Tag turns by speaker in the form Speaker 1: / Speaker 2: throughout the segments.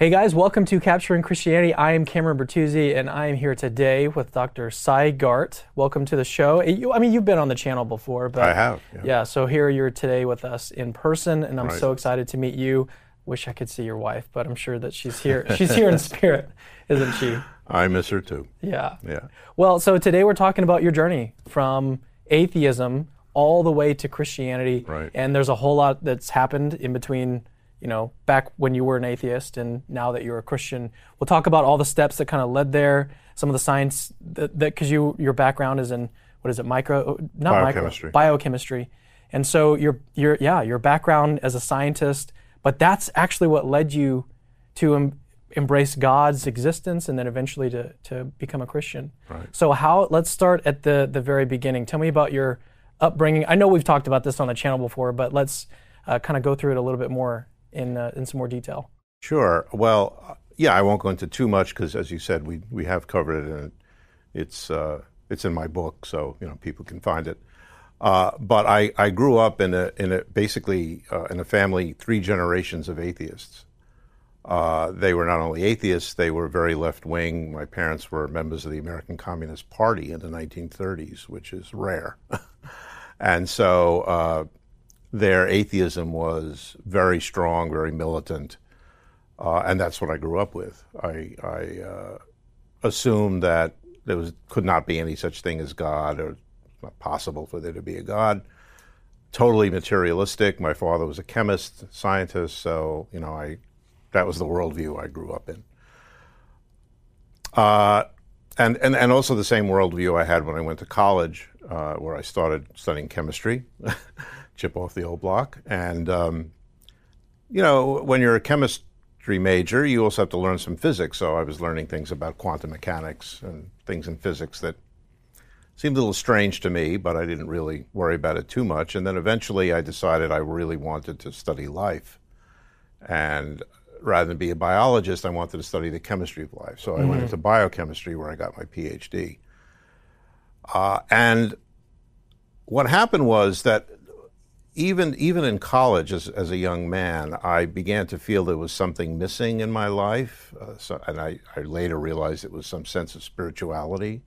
Speaker 1: Hey guys, welcome to Capturing Christianity. I am Cameron Bertuzzi, and I am here today with Dr. Sy Garte. Welcome to the show. Eh, you, I mean, you've been on the channel before, but
Speaker 2: I have.
Speaker 1: Yeah. so here you're today with us in person, and I'm
Speaker 2: Right.
Speaker 1: so excited to meet you. Wish I could see your wife, but I'm sure that she's here. She's here in spirit, isn't she?
Speaker 2: I miss her too.
Speaker 1: Yeah.
Speaker 2: Yeah.
Speaker 1: Well, so today we're talking about your journey from atheism all the way to Christianity.
Speaker 2: Right.
Speaker 1: And there's a whole lot that's happened in between, you know, back when you were an atheist and now that you're a Christian. We'll talk about all the steps that kind of led there, some of the science that, because you your background is in what is it, micro not
Speaker 2: Biochemistry.
Speaker 1: micro biochemistry. And so your your yeah, your background as a scientist, but that's actually what led you to em- embrace God's existence and then eventually to, to become a Christian.
Speaker 2: Right.
Speaker 1: So how let's start at the the very beginning. Tell me about your upbringing. I know we've talked about this on the channel before, but let's uh, kind of go through it a little bit more in uh, in some more detail.
Speaker 2: Sure. Well, uh, yeah, I won't go into too much because, as you said, we we have covered it, and it's uh, it's in my book, so you know people can find it. Uh, but I, I grew up in a in a basically uh, in a family three generations of atheists. Uh, they were not only atheists; they were very left wing. My parents were members of the American Communist Party in the 1930s, which is rare, and so their atheism was very strong, very militant. Uh, and that's what I grew up with. I, I uh, assumed that there was could not be any such thing as God, or not possible for there to be a God. Totally materialistic. My father was a chemist, scientist, so you know, I that was the worldview I grew up in. Uh, and, and and also the same worldview I had when I went to college, uh, where I started studying chemistry, chip off the old block, and um, you know, when you're a chemistry major, you also have to learn some physics. So I was learning things about quantum mechanics and things in physics that seemed a little strange to me, but I didn't really worry about it too much. And then eventually I decided I really wanted to study life. And rather than be a biologist, I wanted to study the chemistry of life. So I went into biochemistry where I got my PhD. Uh, and what happened was that even even in college as, as a young man, I began to feel there was something missing in my life, uh, so, and I, I later realized it was some sense of spirituality,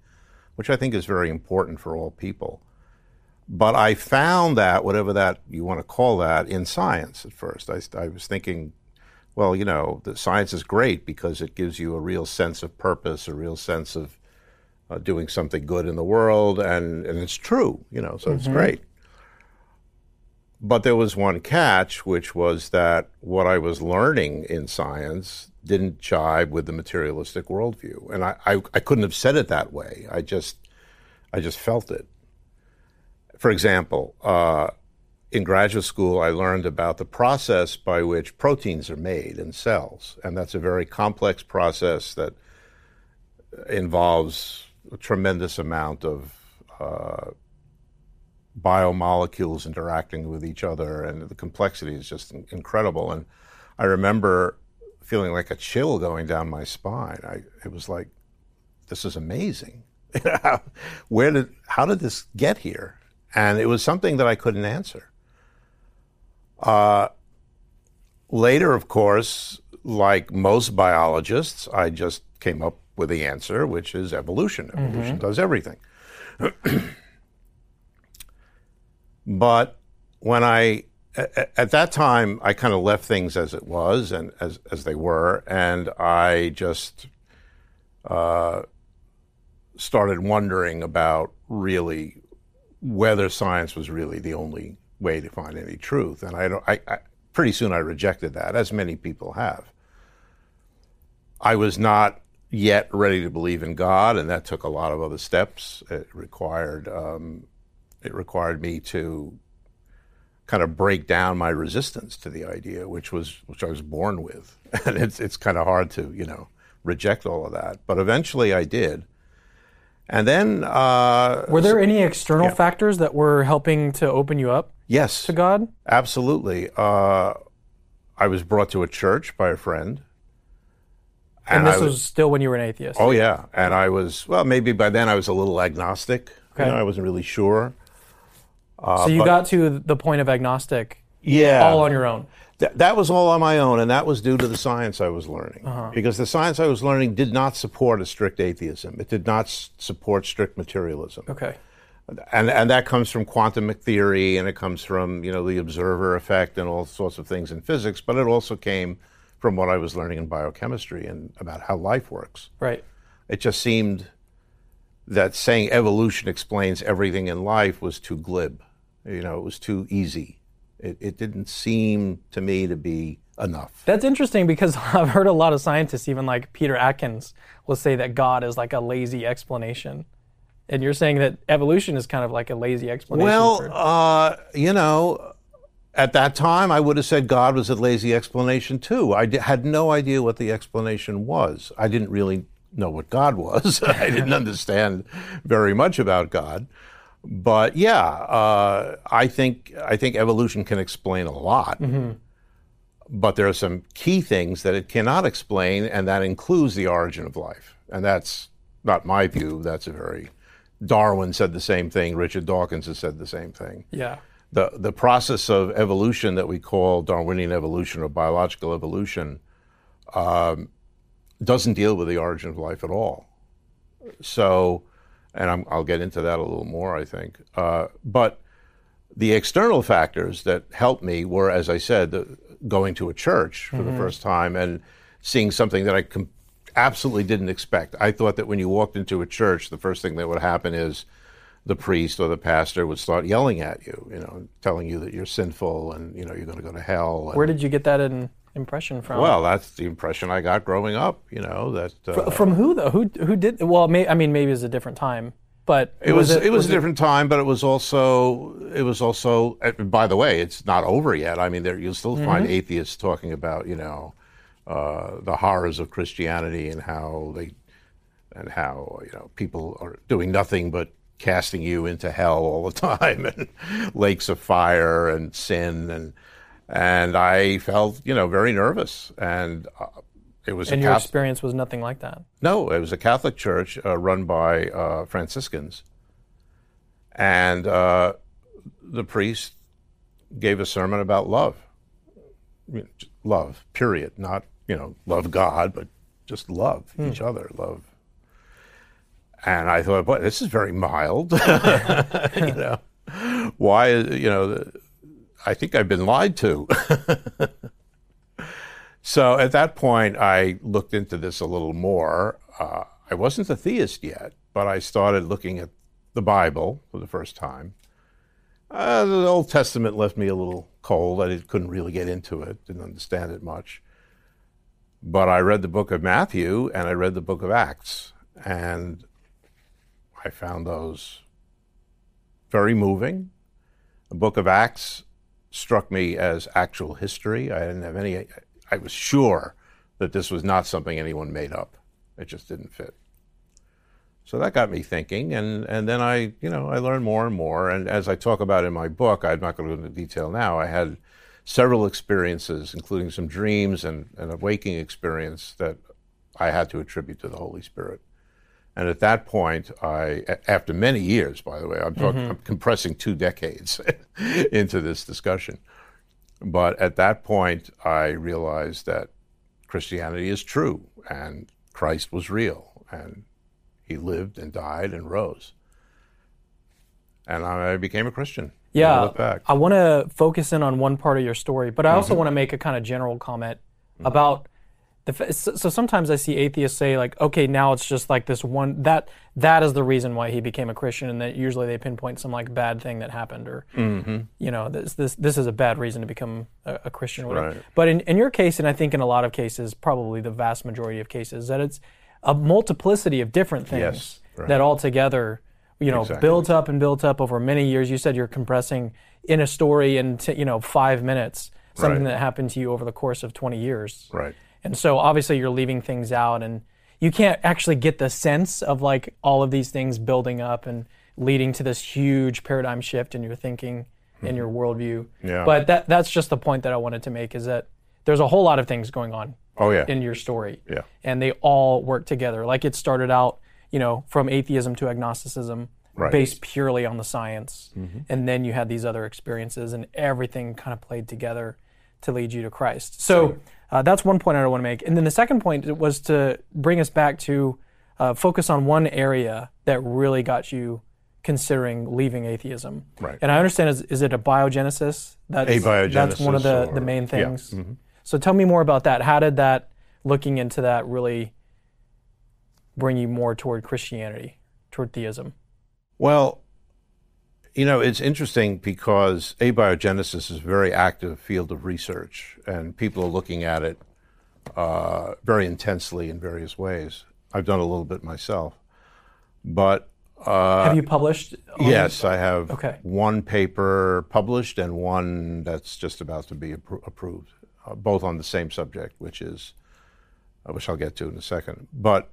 Speaker 2: which I think is very important for all people. But I found that whatever that you want to call that in science at first. I, I was thinking, well, you know, the science is great because it gives you a real sense of purpose, a real sense of uh, doing something good in the world, and, and it's true, you know, so it's great. But there was one catch, which was that what I was learning in science didn't jibe with the materialistic worldview, and I, I, I couldn't have said it that way. I just I just felt it. For example, uh, in graduate school, I learned about the process by which proteins are made in cells, and that's a very complex process that involves a tremendous amount of uh, biomolecules interacting with each other, and the complexity is just incredible. And I remember feeling like a chill going down my spine. I, it was like, this is amazing. Where did, how did this get here? And it was something that I couldn't answer. Uh, later, of course, like most biologists, I just came up with the answer, which is evolution. Evolution does everything. But when I, at, at that time, I kind of left things as it was and as, as they were, and I just uh, started wondering about really whether science was really the only way to find any truth. And I, don't, I, I pretty soon I rejected that, as many people have. I was not yet ready to believe in God, and that took a lot of other steps. It required um, it required me to kind of break down my resistance to the idea, which was which I was born with, and it's it's kind of hard to you know reject all of that. But eventually, I did, And then, uh,
Speaker 1: Were there any external factors that were helping to open you up
Speaker 2: yes,
Speaker 1: to God?
Speaker 2: absolutely. Uh, I was brought to a church by a friend.
Speaker 1: And,
Speaker 2: I
Speaker 1: this was, still when you were an atheist.
Speaker 2: Oh yeah, and I was well. Maybe by then I was a little agnostic. You
Speaker 1: Okay.
Speaker 2: know, I wasn't really sure.
Speaker 1: Uh, so you got to the point of agnostic
Speaker 2: Yeah,
Speaker 1: all on your own.
Speaker 2: Th- that was all on my own, and that was due to the science I was learning. Uh-huh. Because the science I was learning did not support a strict atheism. It did not s- support strict materialism,
Speaker 1: Okay.
Speaker 2: and and that comes from quantum theory, and it comes from you know the observer effect and all sorts of things in physics. But it also came from what I was learning in biochemistry and about how life works.
Speaker 1: Right.
Speaker 2: It just seemed that saying evolution explains everything in life was too glib. You know, it was too easy. It, it didn't seem to me to be enough.
Speaker 1: That's interesting because I've heard a lot of scientists, even like Peter Atkins, will say that God is like a lazy explanation. And you're saying that evolution is kind of like a lazy explanation.
Speaker 2: Well,
Speaker 1: for,
Speaker 2: uh, you know, at that time, I would have said God was a lazy explanation too. I had no idea what the explanation was. I didn't really know what God was. I didn't understand very much about God. But yeah, uh, I think I think evolution can explain a lot. But there are some key things that it cannot explain, and that includes the origin of life. And that's not my view. That's a very Darwin said the same thing. Richard Dawkins has said the same thing.
Speaker 1: yeah.
Speaker 2: The the process of evolution that we call Darwinian evolution or biological evolution um, doesn't deal with the origin of life at all. So, and I'm, I'll get into that a little more, I think. Uh, but the external factors that helped me were, as I said, the, going to a church for the first time and seeing something that I com- absolutely didn't expect. I thought that when you walked into a church, the first thing that would happen is the priest or the pastor would start yelling at you, you know, telling you that you're sinful and you know you're going to go to hell. And,
Speaker 1: Where did you get that in, impression from?
Speaker 2: well, that's the impression I got growing up. You know that uh,
Speaker 1: from who though? Who who did? Well, may, I mean, maybe it was a different time, but
Speaker 2: It was it, was a different time, but it was also it was also. By the way, it's not over yet. I mean, there you'll still find atheists talking about you know uh, the horrors of Christianity and how they and how you know people are doing nothing but casting you into hell all the time and lakes of fire and sin and and I felt you know very nervous and. Uh, it was
Speaker 1: and your
Speaker 2: Catholic-
Speaker 1: experience was nothing like that.
Speaker 2: no, it was a Catholic church uh, run by uh, Franciscans. And uh, the priest gave a sermon about love. Love, period. Not, you know, love God, but just love each other, love. And I thought, boy, this is very mild. you know, why, you know, the- I think I've been lied to. So at that point, I looked into this a little more. Uh, I wasn't a theist yet, but I started looking at the Bible for the first time. Uh, the Old Testament left me a little cold. I couldn't really get into it, didn't understand it much. But I read the book of Matthew and I read the book of Acts, and I found those very moving. The book of Acts struck me as actual history. I didn't have any, I was sure that this was not something anyone made up. It just didn't fit. So that got me thinking, and, and then I, you know, I learned more and more. And as I talk about in my book, I'm not going to go into detail now. I had several experiences, including some dreams and and a waking experience that I had to attribute to the Holy Spirit. And at that point, I, after many years, by the way, I'm, talking, I'm compressing two decades into this discussion. But at that point, I realized that Christianity is true and Christ was real and he lived and died and rose. And I became a Christian.
Speaker 1: Yeah,
Speaker 2: back.
Speaker 1: I want to focus in on one part of your story, but I
Speaker 2: Mm-hmm.
Speaker 1: also want to make a kind of general comment about the. So, so sometimes I see atheists say like, okay, now it's just like this one that that is the reason why he became a Christian, and that usually they pinpoint some like bad thing that happened, or
Speaker 2: Mm-hmm.
Speaker 1: you know, this this this is a bad reason to become a, a Christian, or whatever.
Speaker 2: Right.
Speaker 1: But in in your case, and I think in a lot of cases, probably the vast majority of cases, that it's a multiplicity of different things
Speaker 2: Yes, right.
Speaker 1: that all together you know
Speaker 2: Exactly.
Speaker 1: built up and built up over many years you said you're compressing in a story into you know five minutes something
Speaker 2: Right.
Speaker 1: that happened to you over the course of 20 years
Speaker 2: Right.
Speaker 1: And so obviously you're leaving things out and you can't actually get the sense of like all of these things building up and leading to this huge paradigm shift in your thinking in your mm-hmm. worldview.
Speaker 2: Yeah.
Speaker 1: But that that's just the point that I wanted to make is that there's a whole lot of things going on
Speaker 2: Oh yeah.
Speaker 1: in your story.
Speaker 2: Yeah.
Speaker 1: And they all work together. Like it started out, you know, from atheism to agnosticism,
Speaker 2: Right.
Speaker 1: based purely on the science. Mm-hmm. And then you had these other experiences, and everything kind of played together to lead you to Christ. So uh, that's one point I want to make. And then the second point was to bring us back to uh, focus on one area that really got you considering leaving atheism.
Speaker 2: Right.
Speaker 1: And I understand, is, is it abiogenesis? That's, That's one of the,
Speaker 2: or-
Speaker 1: the main
Speaker 2: yeah. Mm-hmm.
Speaker 1: things. So tell me more about that. How did that, looking into that, really bring you more toward Christianity, toward theism?
Speaker 2: Well, you know, it's interesting because abiogenesis is a very active field of research, and people are looking at it uh, very intensely in various ways. I've done a little bit myself, but
Speaker 1: Have you published?
Speaker 2: yes, I have
Speaker 1: Okay.
Speaker 2: one paper published and one that's just about to be appro- approved, uh, both on the same subject, which is, uh, which I'll get to in a second. But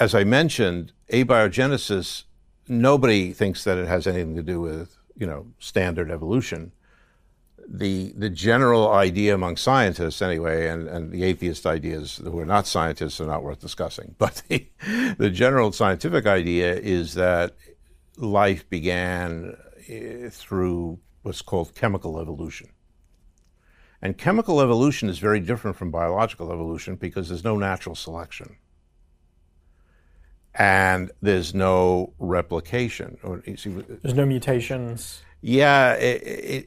Speaker 2: as I mentioned, abiogenesis, nobody thinks that it has anything to do with, you know, standard evolution. The, the general idea among scientists, anyway, and, and the atheist ideas who are not scientists are not worth discussing. But the, the general scientific idea is that life began eh, through what's called chemical evolution. And chemical evolution is very different from biological evolution because there's no natural selection and there's no replication. Or, you see,
Speaker 1: There's no mutations.
Speaker 2: yeah, it,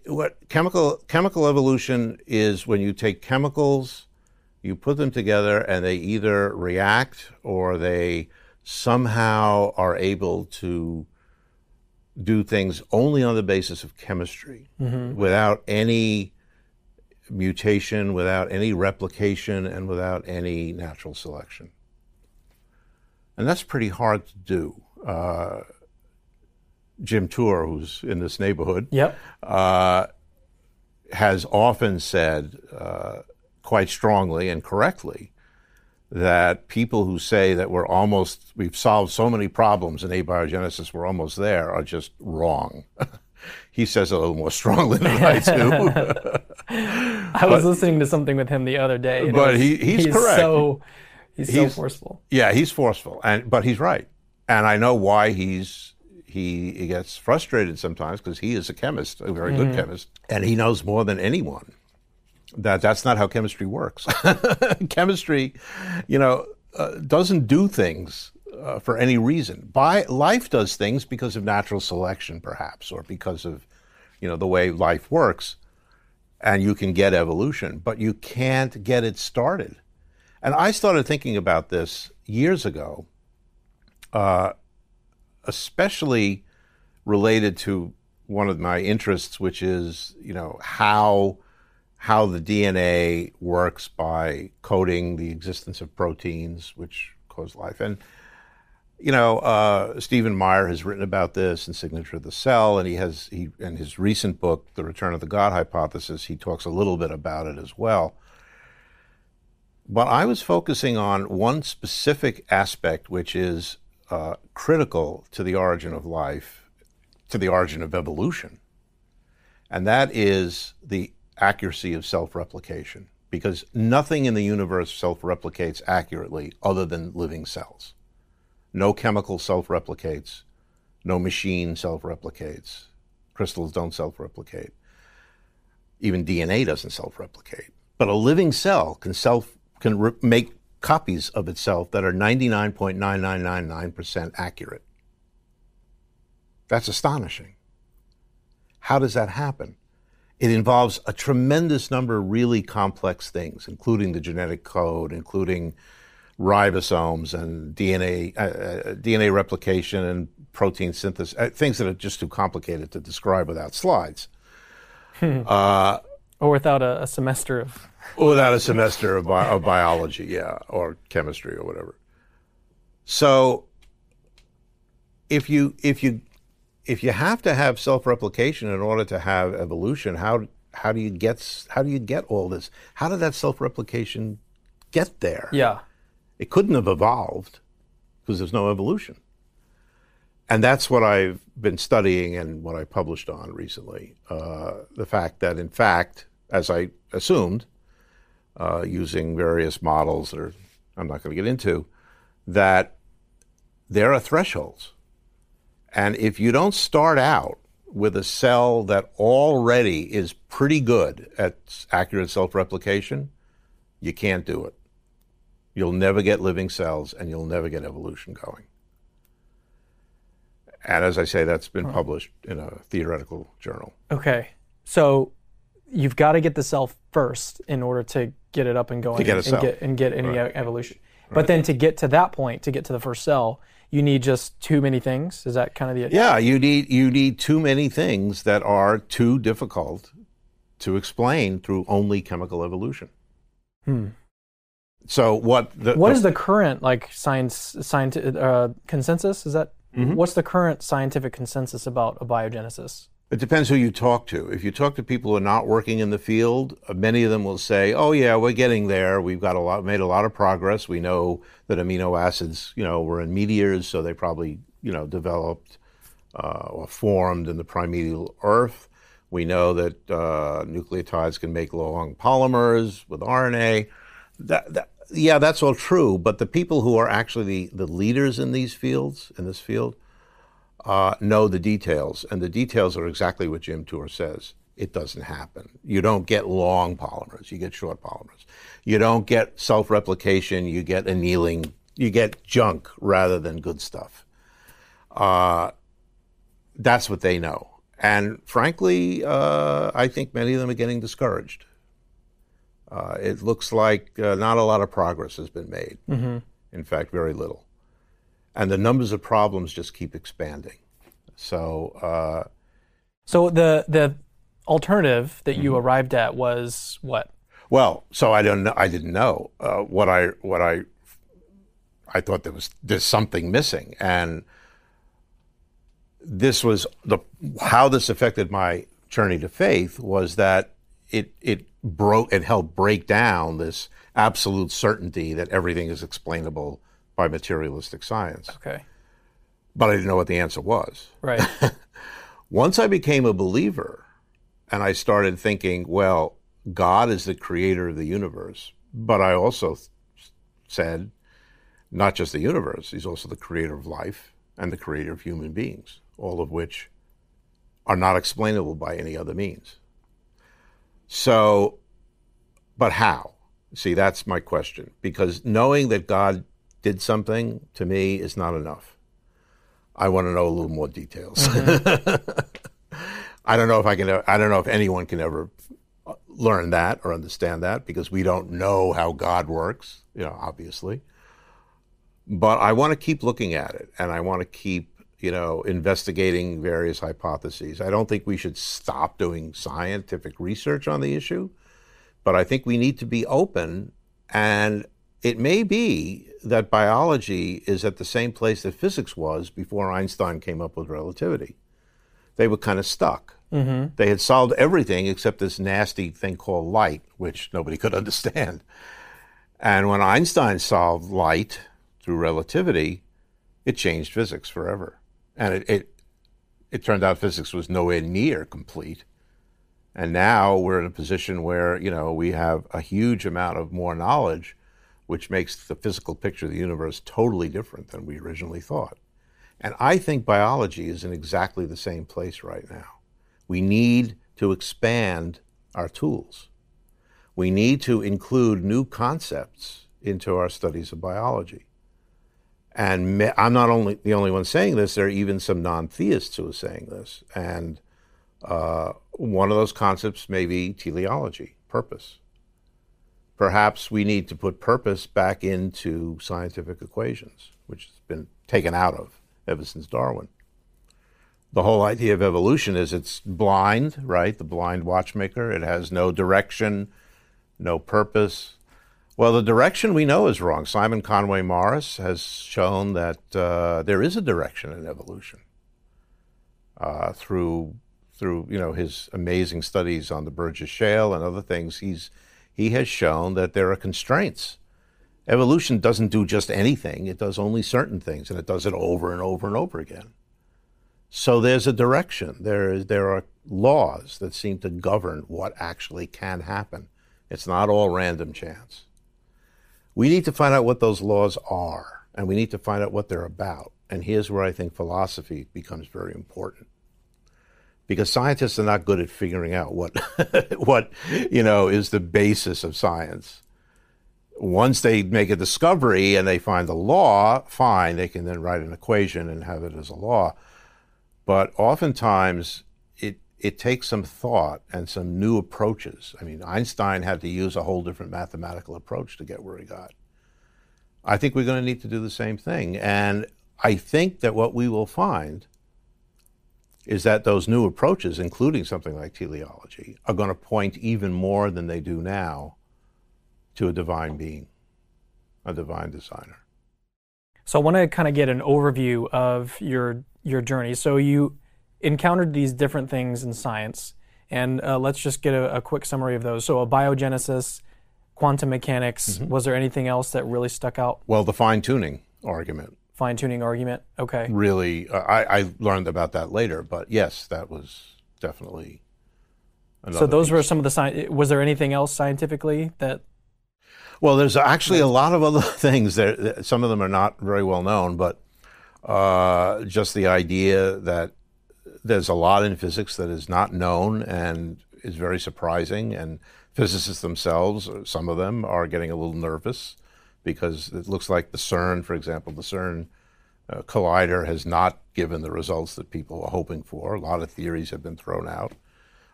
Speaker 2: it, what chemical chemical evolution is when you take chemicals, you put them together, and they either react or they somehow are able to do things only on the basis of chemistry, mm-hmm. without any mutation, without any replication, and without any natural selection. And that's pretty hard to do. Uh, Jim Tour, who's in this neighborhood,
Speaker 1: Yep.
Speaker 2: uh, has often said uh, quite strongly and correctly that people who say that we're almost we've solved so many problems in abiogenesis we're almost there are just wrong. he says it a little more strongly than I do.
Speaker 1: I was listening to something with him the other day.
Speaker 2: but
Speaker 1: was-
Speaker 2: he- he's correct.
Speaker 1: So, he's, so forceful.
Speaker 2: yeah, he's forceful, and but he's right, and I know why he's he, he gets frustrated sometimes because he is a chemist, a very good chemist, and he knows more than anyone that that's not how chemistry works. chemistry, you know, uh, doesn't do things uh, for any reason. By life does things because of natural selection, perhaps, or because of you know the way life works, and you can get evolution, but you can't get it started. And I started thinking about this years ago, uh, especially related to one of my interests, which is you know how how the DNA works by coding the existence of proteins which cause life. And you know, uh, Stephen Meyer has written about this in Signature of the Cell, and he has he in his recent book, The Return of the God Hypothesis, he talks a little bit about it as well. But I was focusing on one specific aspect, which is uh, critical to the origin of life, to the origin of evolution, and that is the accuracy of self-replication. Because nothing in the universe self-replicates accurately other than living cells. No chemical self replicates. No machine self replicates. Crystals don't self replicate. Even DNA doesn't self replicate. But a living cell can self can re- make copies of itself that are 99.9999% accurate. That's astonishing. How does that happen? It involves a tremendous number of really complex things, including the genetic code, including ribosomes and DNA, uh, uh, DNA replication and protein synthesis, uh, things that are just too complicated to describe without slides.
Speaker 1: Or without a, a semester of.
Speaker 2: Without a semester of, bi- of biology, yeah, or chemistry or whatever. So, if you if you if you have to have self-replication in order to have evolution, how how do you get how do you get all this? How did that self-replication get there?
Speaker 1: Yeah.
Speaker 2: It couldn't have evolved because there's no evolution. And that's what I've been studying and what I published on recently. Uh, the fact that, in fact, as I assumed, uh, using various models that are, I'm not going to get into, that there are thresholds. And if you don't start out with a cell that already is pretty good at accurate self replication, you can't do it. You'll never get living cells and you'll never get evolution going. And as I say, that's been published in a theoretical journal.
Speaker 1: Okay. So you've got to get the cell first in order to get it up and going
Speaker 2: To get a
Speaker 1: and, get and get any e- evolution. But then to get to that point, to get to the first cell, you need just too many things. Is that kind of the
Speaker 2: Yeah, you need you need too many things that are too difficult to explain through only chemical evolution. Hmm. So what the,
Speaker 1: What is the current like science scientific uh, consensus? Is that
Speaker 2: Mm-hmm.
Speaker 1: what's the current scientific consensus about abiogenesis?
Speaker 2: It depends who you talk to. If you talk to people who are not working in the field, uh, many of them will say, "Oh yeah, we're getting there. We've got a lot, made a lot of progress. We know that amino acids, you know, were in meteors, so they probably, you know, developed uh, or formed in the primeval Earth. We know that uh, nucleotides can make long polymers with RNA. That, that, yeah, that's all true. But the people who are actually the, the leaders in these fields, in this field, uh, know the details, and the details are exactly what Jim Tour says. It doesn't happen. You don't get long polymers, you get short polymers. You don't get self replication, you get annealing, you get junk rather than good stuff. Uh, that's what they know. And frankly, uh, I think many of them are getting discouraged. Uh, it looks like uh, not a lot of progress has been made. In fact, very little and the numbers of problems just keep expanding. So uh,
Speaker 1: So the the alternative that
Speaker 2: Mm-hmm.
Speaker 1: you arrived at was what?
Speaker 2: well, so I don't know. I didn't know uh, what I what I I thought there was there's something missing, and this was the how this affected my journey to faith was that it it broke it helped break down this absolute certainty that everything is explainable by materialistic science.
Speaker 1: Okay.
Speaker 2: But I didn't know what the answer was.
Speaker 1: Right.
Speaker 2: Once I became a believer and I started thinking, well, God is the creator of the universe, but I also th- said, not just the universe, he's also the creator of life and the creator of human beings, all of which are not explainable by any other means. So, but how? See, that's my question. Because knowing that God did something to me is not enough. I want to know a little more details. Mm-hmm. I don't know if I can. I don't know if anyone can ever uh, learn that or understand that because we don't know how God works. You know, obviously. But I want to keep looking at it, and I want to keep, you know, investigating various hypotheses. I don't think we should stop doing scientific research on the issue, but I think we need to be open. And it may be that biology is at the same place that physics was before Einstein came up with relativity they were kind of stuck. Mm-hmm. They had solved everything except this nasty thing called light, which nobody could understand. And when Einstein solved light through relativity, it changed physics forever. And it, it, it turned out physics was nowhere near complete. And now we're in a position where, you know, we have a huge amount of more knowledge, which makes the physical picture of the universe totally different than we originally thought. And I think biology is in exactly the same place right now. We need to expand our tools. We need to include new concepts into our studies of biology. And me- I'm not only the only one saying this, there are even some non theists who are saying this. And uh, one of those concepts may be teleology, purpose. Perhaps we need to put purpose back into scientific equations, which has been taken out of ever since Darwin. The whole idea of evolution is it's blind, right? The blind watchmaker. It has no direction, no purpose. Well, the direction we know is wrong. Simon Conway Morris has shown that uh, there is a direction in evolution uh, through through you know his amazing studies on the Burgess Shale and other things. He's he has shown that there are constraints Evolution doesn't do just anything, it does only certain things, and it does it over and over and over again. So there's a direction. There, is, there are laws that seem to govern what actually can happen. It's not all random chance. We need to find out what those laws are, and we need to find out what they're about. And here's where I think philosophy becomes very important. Because scientists are not good at figuring out what, what you know, is the basis of science once they make a discovery and they find the law, fine, they can then write an equation and have it as a law. But oftentimes, it, it takes some thought and some new approaches. I mean, Einstein had to use a whole different mathematical approach to get where he got. I think we're going to need to do the same thing. And I think that what we will find is that those new approaches, including something like teleology, are going to point even more than they do now to a divine being, a divine designer.
Speaker 1: So I want to kind of get an overview of your your journey. So you encountered these different things in science, and uh, let's just get a, a, quick summary of those. So abiogenesis, quantum mechanics. Mm-hmm. Was there anything else that really stuck out?
Speaker 2: Well, the fine tuning argument.
Speaker 1: Fine tuning argument. Okay.
Speaker 2: Really, uh, I, I learned about that later, but yes, that was definitely.
Speaker 1: so those piece. were some of the science. Was there anything else scientifically that
Speaker 2: well, there's actually a lot of other things. There, some of them are not very well known, but uh, just the idea that there's a lot in physics that is not known and is very surprising. And physicists themselves, some of them, are getting a little nervous because it looks like the CERN, for example, the CERN uh, collider has not given the results that people are hoping for. A lot of theories have been thrown out.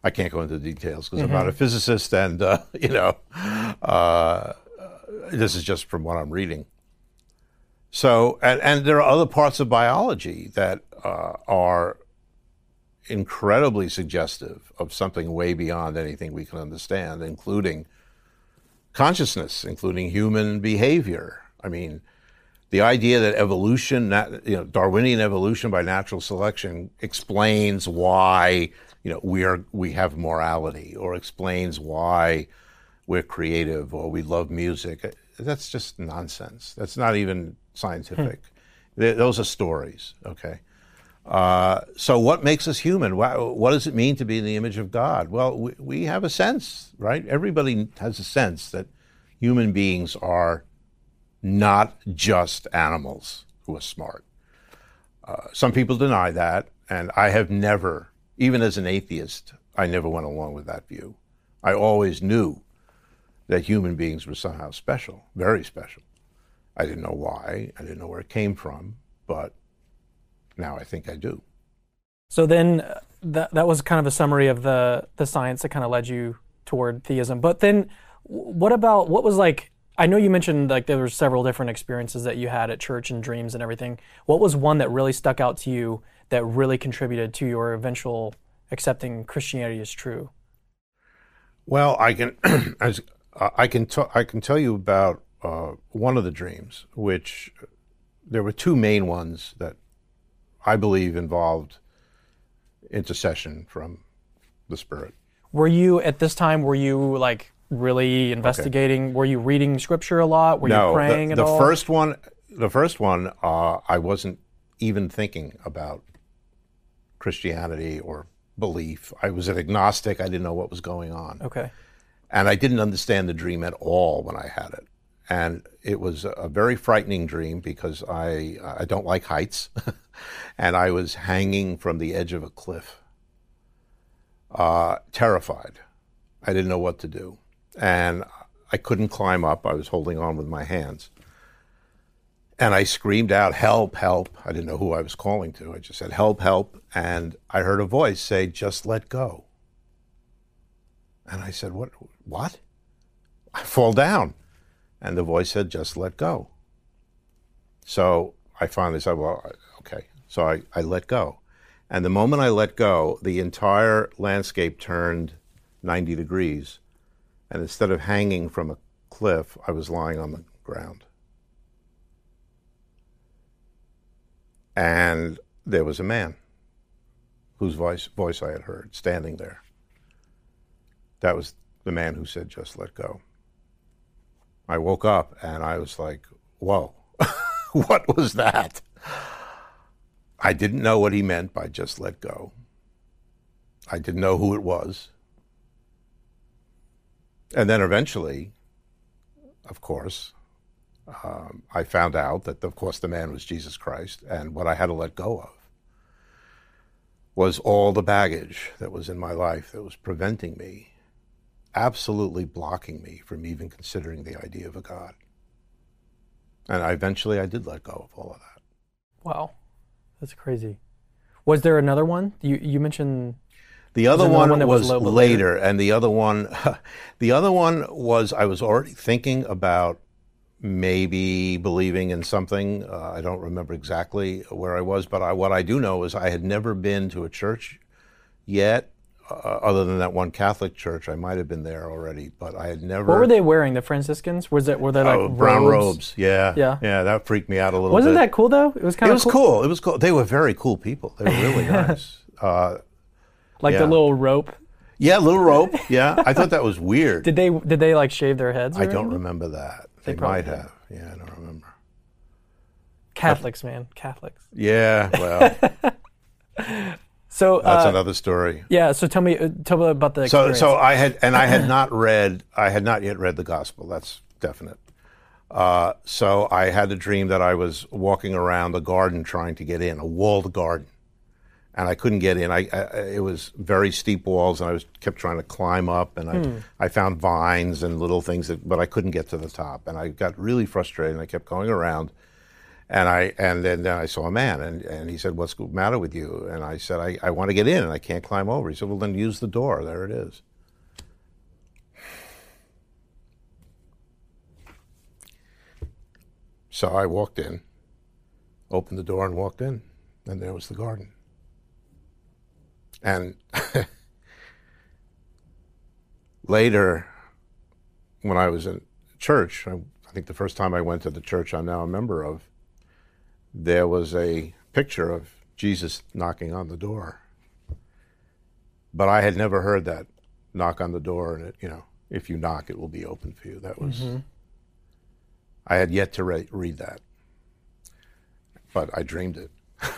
Speaker 2: I can't go into details because mm-hmm. I'm not a physicist, and uh, you know, uh, this is just from what I'm reading. So, and, and there are other parts of biology that uh, are incredibly suggestive of something way beyond anything we can understand, including consciousness, including human behavior. I mean, the idea that evolution, you know, Darwinian evolution by natural selection explains why, you know, we are we have morality, or explains why we're creative or we love music. That's just nonsense. That's not even scientific. Hmm. Those are stories, okay? Uh, so, what makes us human? What does it mean to be in the image of God? Well, we, we have a sense, right? Everybody has a sense that human beings are not just animals who are smart. Uh, some people deny that, and I have never, even as an atheist, I never went along with that view. I always knew that human beings were somehow special, very special. I didn't know why, I didn't know where it came from, but now I think I do.
Speaker 1: So then uh, that, that was kind of a summary of the, the science that kind of led you toward theism. But then what about, what was like, I know you mentioned like there were several different experiences that you had at church and dreams and everything. What was one that really stuck out to you that really contributed to your eventual accepting Christianity as true?
Speaker 2: Well, I can, as I can t- I can tell you about uh, one of the dreams, which there were two main ones that I believe involved intercession from the Spirit.
Speaker 1: Were you at this time? Were you like really investigating? Okay. Were you reading Scripture a lot? Were
Speaker 2: no,
Speaker 1: you praying
Speaker 2: the,
Speaker 1: at
Speaker 2: the
Speaker 1: all?
Speaker 2: The first one, the first one, uh, I wasn't even thinking about Christianity or belief. I was an agnostic. I didn't know what was going on.
Speaker 1: Okay.
Speaker 2: And I didn't understand the dream at all when I had it. And it was a very frightening dream because I, I don't like heights. and I was hanging from the edge of a cliff, uh, terrified. I didn't know what to do. And I couldn't climb up. I was holding on with my hands. And I screamed out, Help, help. I didn't know who I was calling to. I just said, Help, help. And I heard a voice say, Just let go. And I said, What? What? I fall down. And the voice said, Just let go. So I finally said, Well, okay. So I, I let go. And the moment I let go, the entire landscape turned 90 degrees. And instead of hanging from a cliff, I was lying on the ground. And there was a man whose voice, voice I had heard standing there. That was the man who said, just let go. I woke up and I was like, whoa, what was that? I didn't know what he meant by just let go. I didn't know who it was. And then eventually, of course, um, I found out that, of course, the man was Jesus Christ. And what I had to let go of was all the baggage that was in my life that was preventing me, absolutely blocking me from even considering the idea of a God. And I, eventually I did let go of all of that.
Speaker 1: Wow. That's crazy. Was there another one? You you mentioned
Speaker 2: The other one,
Speaker 1: one that was
Speaker 2: was,
Speaker 1: a little bit
Speaker 2: later, and the other one, the other one was I was already thinking about maybe believing in something. Uh, I don't remember exactly where I was, but I, what I do know is I had never been to a church yet, uh, other than that one Catholic church. I might have been there already, but I had never.
Speaker 1: what were they wearing? The Franciscans? Was it were they like
Speaker 2: Oh, brown robes. Yeah,
Speaker 1: Yeah.
Speaker 2: yeah. That freaked me out a little
Speaker 1: Wasn't
Speaker 2: bit.
Speaker 1: that cool though? It was kind
Speaker 2: It
Speaker 1: of
Speaker 2: was cool. It was cool. They were very cool people. They were really nice. Uh,
Speaker 1: Like
Speaker 2: Yeah.
Speaker 1: the little rope.
Speaker 2: yeah, little rope. Yeah, I thought that was weird.
Speaker 1: Did they did they like shave their heads?
Speaker 2: I don't remember that. They,
Speaker 1: probably
Speaker 2: might
Speaker 1: did.
Speaker 2: have. Yeah, I don't remember.
Speaker 1: Catholics, man, Catholics.
Speaker 2: Yeah, well,
Speaker 1: So
Speaker 2: that's
Speaker 1: uh,
Speaker 2: another story.
Speaker 1: yeah. So tell me uh, tell me about the
Speaker 2: So,
Speaker 1: experience.
Speaker 2: so I had, and I had not read, I had not yet read the gospel. That's definite. Uh, so I had a dream that I was walking around a garden trying to get in, a walled garden, and I couldn't get in. I, I it was very steep walls, and I was kept trying to climb up, and I, I found vines and little things that, but I couldn't get to the top, and I got really frustrated, and I kept going around. And I and then, then I saw a man, and, and he said, "What's the matter with you?" And I said, I, "I want to get in, and I can't climb over." He said, "Well, then use the door. There it is." So I walked in, opened the door, and walked in, and there was the garden. And later, when I was in church, I, I think the first time I went to the church I'm now a member of, there was a picture of Jesus knocking on the door. But I had never heard that knock on the door, and it, you know, if you knock, it will be open for you. That was, I had yet to re- read that, but I dreamed it.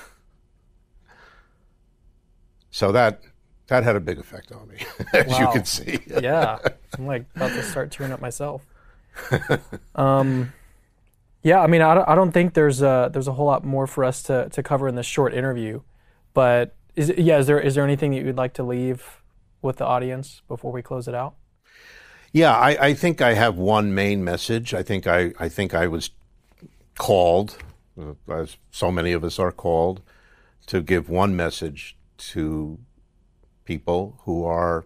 Speaker 2: so that that had a big effect on me, as you can see.
Speaker 1: yeah, I'm like about to start tearing up myself. Um, yeah, I mean, I don't, I don't think there's a there's a whole lot more for us to, to cover in this short interview, but is yeah, is there is there anything that you'd like to leave with the audience before we close it out?
Speaker 2: Yeah, I, I think I have one main message. I think I, I think I was called, uh, as so many of us are called, to give one message to people who are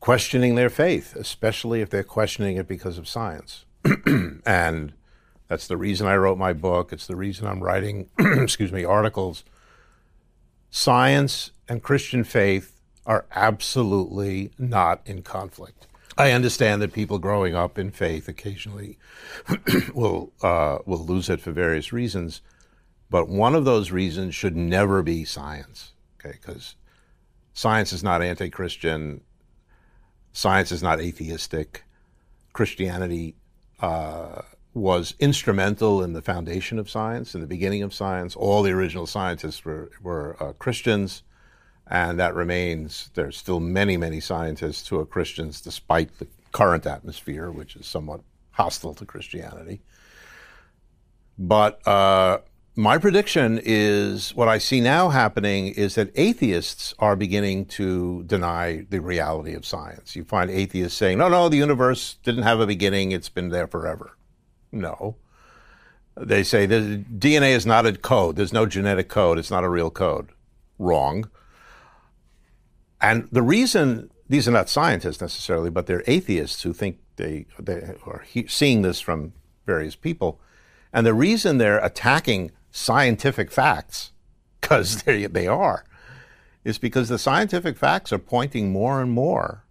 Speaker 2: questioning their faith, especially if they're questioning it because of science. and that's the reason I wrote my book. It's the reason I'm writing, excuse me, articles. Science and Christian faith are absolutely not in conflict. I understand that people growing up in faith occasionally will uh, will lose it for various reasons, but one of those reasons should never be science. Okay, because science is not anti-Christian. Science is not atheistic. Christianity uh, was instrumental in the foundation of science, in the beginning of science. All the original scientists were were uh, Christians and that remains. There's still many, many scientists who are Christians, despite the current atmosphere, which is somewhat hostile to Christianity. But uh, my prediction is what I see now happening is that atheists are beginning to deny the reality of science. You find atheists saying, no, no, the universe didn't have a beginning, it's been there forever. No. They say the DNA is not a code, there's no genetic code, it's not a real code. Wrong. And the reason these are not scientists necessarily, but they're atheists who think they, they are he, seeing this from various people. And the reason they're attacking scientific facts, because they, they are, is because the scientific facts are pointing more and more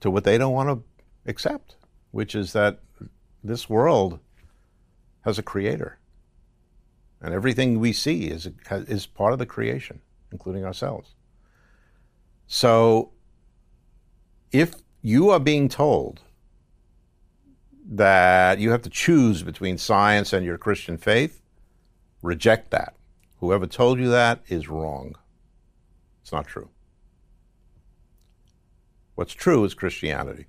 Speaker 2: to what they don't want to accept, which is that this world has a creator. And everything we see is, is part of the creation, including ourselves. So if you are being told that you have to choose between science and your Christian faith, reject that. Whoever told you that is wrong. It's not true. What's true is Christianity.